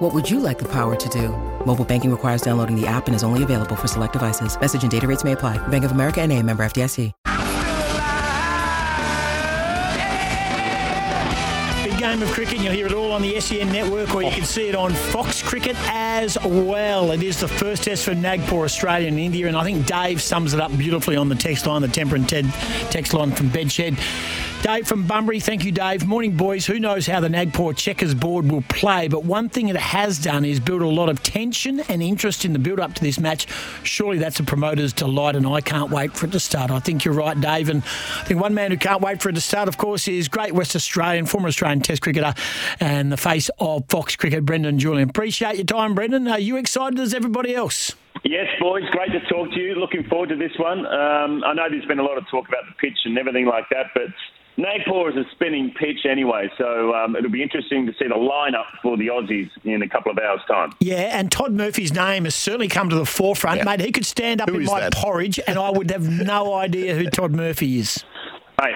What would you like the power to do? Mobile banking requires downloading the app and is only available for select devices. Message and data rates may apply. Bank of America and a member FDIC. Big game of cricket, you'll hear it all on the SEN network, or you can see it on Fox Cricket as well. It is the first test for Nagpur, Australia and India, and I think Dave sums it up beautifully on the text line, the Temper and Ted text line from Bedshed. Dave from Bunbury, thank you, Dave. Morning, boys. Who knows how the Nagpur checkers board will play, but one thing it has done is build a lot of tension and interest in the build up to this match. Surely that's a promoter's delight, and I can't wait for it to start. I think you're right, Dave. And I think one man who can't wait for it to start, of course, is great West Australian, former Australian Test cricketer, and the face of Fox Cricket, Brendan Julian. Appreciate your time, Brendan. Are you excited as everybody else? Yes, boys, great to talk to you. Looking forward to this one. Um, I know there's been a lot of talk about the pitch and everything like that, but Nagpur is a spinning pitch anyway, so um, it'll be interesting to see the lineup for the Aussies in a couple of hours' time. Yeah, and Todd Murphy's name has certainly come to the forefront, Yeah. mate. He could stand up Who in my that? porridge, and I would have no idea who Todd Murphy is. Hey,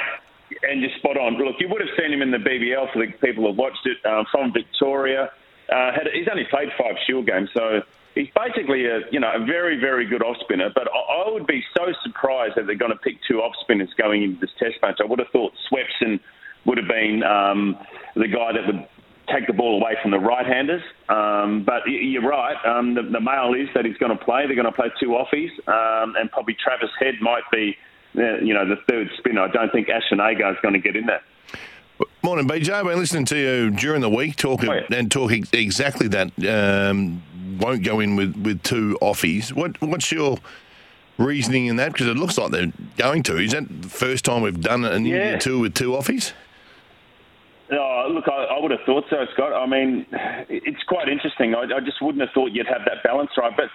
and you're spot on. Look, you would have seen him in the BBL for the people who have watched it um, from Victoria. Uh, had, he's only played five Shield games, so he's basically a you know a very very good off spinner. But I, I would be so surprised that they're going to pick two off spinners going into this Test match. I would have thought Swepson would have been um, the guy that would take the ball away from the right-handers. Um, but you're right. Um, the, the mail is that he's going to play. They're going to play two offies, um, and probably Travis Head might be, uh, you know, the third spinner. I don't think Ashton Agar is going to get in there. Morning, BJ. I've been listening to you during the week talking Oh, yeah. and talking exactly that. Um, won't go in with, with two offies. What What's your reasoning in that? Because it looks like they're going to. Is that the first time we've done an India Yeah. tour with two offies? Oh, look, I, I would have thought so, Scott. I mean, it's quite interesting. I, I just wouldn't have thought you'd have that balance right. But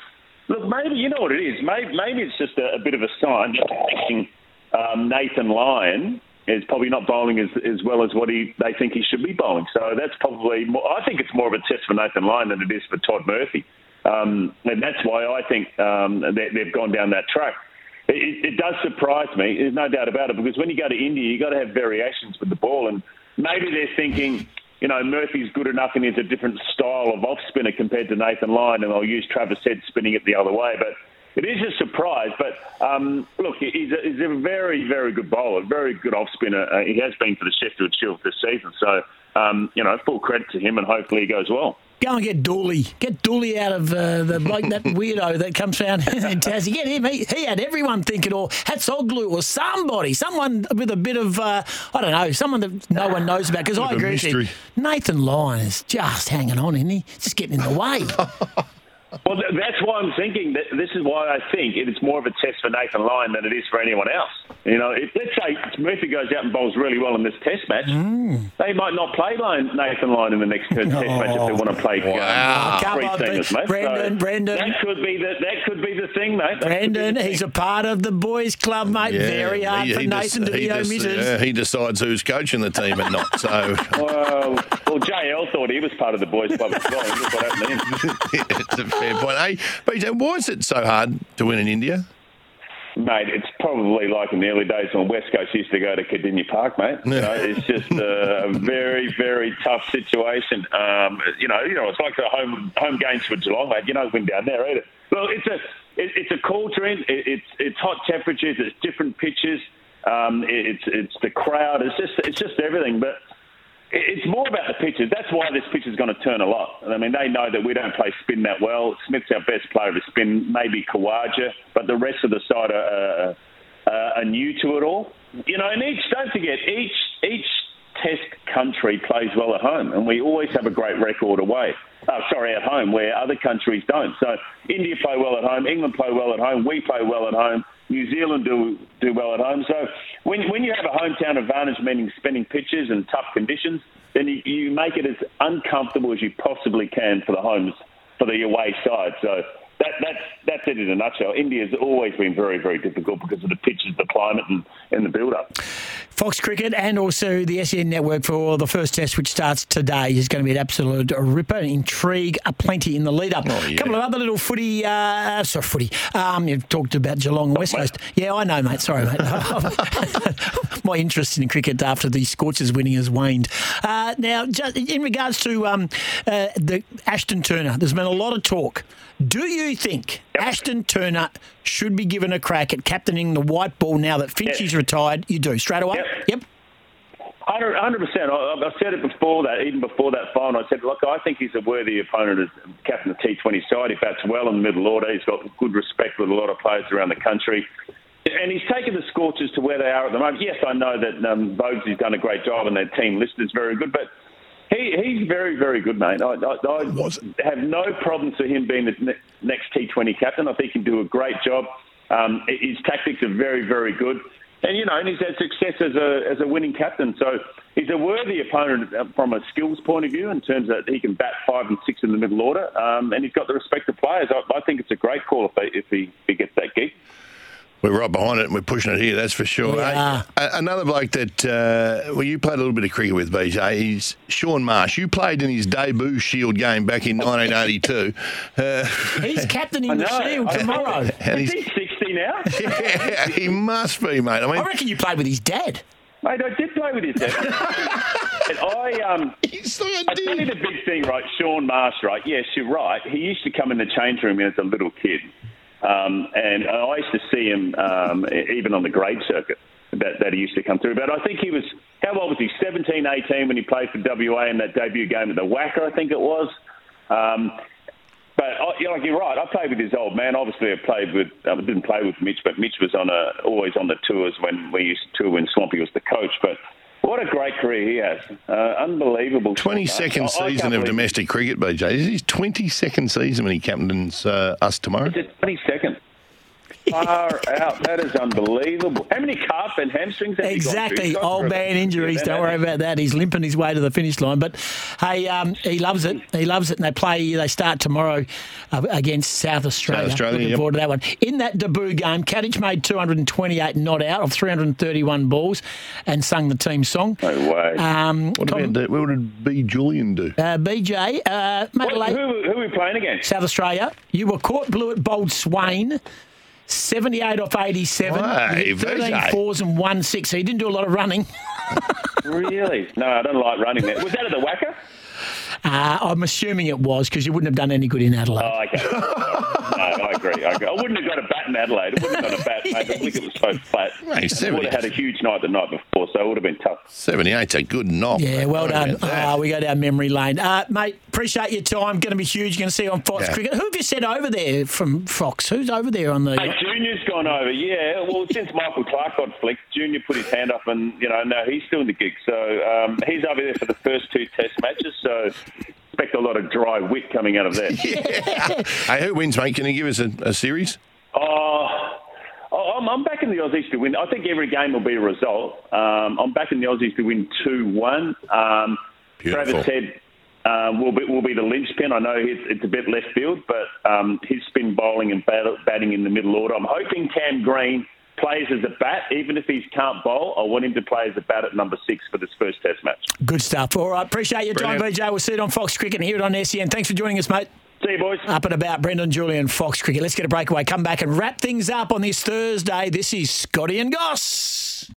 look, maybe you know what it is. Maybe, maybe it's just a, a bit of a sign that um, Nathan Lyon is probably not bowling as, as well as what he they think he should be bowling. So that's probably. More, I think it's more of a test for Nathan Lyon than it is for Todd Murphy, um, and that's why I think um, they, they've gone down that track. It, it does surprise me. There's no doubt about it because when you go to India, you've got to have variations with the ball, and maybe they're thinking, you know, Murphy's good enough and he's a different style of off spinner compared to Nathan Lyon, and I'll use Travis Head spinning it the other way. But it is a surprise. But um, look, he's a, he's a very, very good bowler, very good off spinner. Uh, he has been for the Sheffield Shield this season, so um, you know, full credit to him, and hopefully he goes well. Go and get Dooley. Get Dooley out of uh, the bloke, that weirdo that comes around in Tassie. Get him. He, he had everyone thinking, or Hatzoglou, or somebody, someone with a bit of, uh, I don't know, someone that no one knows about. Because I agree with you. Nathan Lyon is just hanging on, isn't he? Just getting in the way. Well, that's why I'm thinking that this is why I think it is more of a test for Nathan Lyon than it is for anyone else. You know, if, let's say Murphy goes out and bowls really well in this Test match, they might not play Nathan Lyon in the next Test match if they want to play Wow. uh, Come three on, singers, mate. Brendan, So Brendan. that could be the that could be the thing, mate. That could Brendan, the he's a part of the boys' club, mate. Very hard he- for he Nathan dec- to he be dec- omitted. yeah, he decides who's coaching the team and not. So Well, well, JL thought he was part of the boys' club as well. and what happened to him. it's a fair point. Hey, BJ, why is it so hard to win in India? Mate, it's probably like in the early days when West Coast used to go to Kardinia Park, mate. You know, it's just a very, very tough situation. Um, you know, you know, it's like the home home games for Geelong, mate. You don't win down there either. Well, it's a it, it's a culture. In it, it's it's hot temperatures. It's different pitches. Um, it, it's it's the crowd. It's just it's just everything. But it's more about the pitches. That's why this pitch is going to turn a lot. I mean, they know that we don't play spin that well. Smith's our best player to spin, maybe Khawaja, but the rest of the side are, uh, uh, are new to it all. You know, and each, don't forget, each each Test country plays well at home, and we always have a great record away. Oh, sorry, at home, where other countries don't. So India play well at home, England play well at home, we play well at home, New Zealand do do well at home. So when when you have a hometown advantage, meaning spinning pitches and tough conditions, then you, you make it as uncomfortable as you possibly can for the homes for the away side. So that that's that's it in a nutshell. India's always been very very difficult because of the pitches, the climate, and, and the build up. Fox Cricket and also the SEN network for the first test, which starts today, is going to be an absolute ripper. Intrigue plenty in the lead up. Oh, yeah. A couple of other little footy, uh, sorry, footy. Um, you've talked about Geelong and West Coast. Yeah, I know, mate. Sorry, mate. My interest in cricket after the Scorchers winning has waned. Uh, now, just in regards to um, uh, the Ashton Turner, there's been a lot of talk. Do you think Ashton Turner should be given a crack at captaining the white ball now that Finchie's Yes. retired? You do straight away. Yep. Yep. Hundred percent. I've said it before that, even before that final. I said, look, I think he's a worthy opponent as captain of the T20 side. He bats well in the middle order. He's got good respect with a lot of players around the country. And he's taken the Scorchers to where they are at the moment. Yes, I know that um, has done a great job and their team list is very good, but he, he's very, very good, mate. I, I, I have no problems with him being the ne- next T20 captain. I think he can do a great job. Um, his tactics are very, very good. And, you know, and he's had success as a, as a winning captain. So he's a worthy opponent uh, from a skills point of view in terms that he can bat five and six in the middle order. Um, and he's got the respect of players. I, I think it's a great call if, they, if, he, if he gets that gig. We're right behind it and we're pushing it here, that's for sure. We Hey, are. a- another bloke that, uh, well, you played a little bit of cricket with, BJ, he's Shaun Marsh. You played in his debut Shield game back in 1982. Uh, He's captaining I the. Shield tomorrow. and Is he's, he 60 now? yeah, he must be, mate. I I reckon you played with his dad. Mate, I did play with his dad. and I, um, he's like I tell you did. the big thing, right? Shaun Marsh, right? Yes, you're right. He used to come in the change room as a little kid. Um, and I used to see him um, even on the grade circuit that, that he used to come through. But I think he was, how old was he? 17, 18 when he played for WA in that debut game at the WACA, I think it was. Um, but I, you know, like you're right. I played with his old man. Obviously, I played with. I didn't play with Mitch, but Mitch was on a always on the tours when we used to tour when Swampy was the coach. But what a great career he has! Uh, unbelievable. 22nd I- I season of domestic cricket, BJ. This is his 22nd season when he captains uh, us tomorrow. It's a 22nd. Far out. That is unbelievable. How many calf and hamstrings have you gone? Exactly. Old man injuries. Yeah, Don't worry about that. He's limping his way to the finish line. But hey, um, he loves it. He loves it. And they play. They start tomorrow uh, against South Australia. South Australia, Looking yep. forward to that one. In that debut game, Katich made 228 not out of 331 balls and sung the team song. No way. Um, What, Tom- about, that? what did B. Julian do? uh, BJ, uh, made a What- late. who, who are we playing against? South Australia. You were caught blue at bowled Swain. 78 off 87. Hey, You 13 fours and 1 6. So he didn't do a lot of running. Really? No, I don't like running there. Was that at the WACA? Uh, I'm assuming it was because you wouldn't have done any good in Adelaide. Oh, okay. no, I agree. I agree. I wouldn't have got a bat in Adelaide. I wouldn't have got a bat. Mate. The wicket was so flat. Mate, I would have had a huge night the night before, so it would have been tough. 78's a good knock. Yeah, well done. about? Uh, we go down memory lane. Uh, mate, appreciate your time. Going to be huge. You're Going to see you on Fox Yeah. Cricket. Who have you sent over there from Fox? Who's over there on the. Hey, Junior's gone over. Yeah, well, since Michael Clarke got flicked, Junior put his hand up, and you know now he's still in the gig. So um, he's over there for the first two Test matches. So expect a lot of dry wit coming out of there. Hey, who wins, mate? Can you give us a, a series? Oh, I'm, I'm backing the Aussies to win. I think every game will be a result. Um, I'm back in the Aussies to win 2 1. Um, Beautiful. Travis Head um, will, be, will be the linchpin. I know it's, it's a bit left field, but um, his spin bowling and bat, batting in the middle order. I'm hoping Cam Green plays as a bat, even if he can't bowl. I want him to play as a bat at number six for this first Test match. Good stuff. All right. Appreciate your time, Brilliant. BJ. We'll see it on Fox Cricket and hear it on SEN. Thanks for joining us, mate. See you, boys. Up and about, Brendan Julian, Fox Cricket. Let's get a breakaway. Come back and wrap things up on this Thursday. This is Scotty and Goss.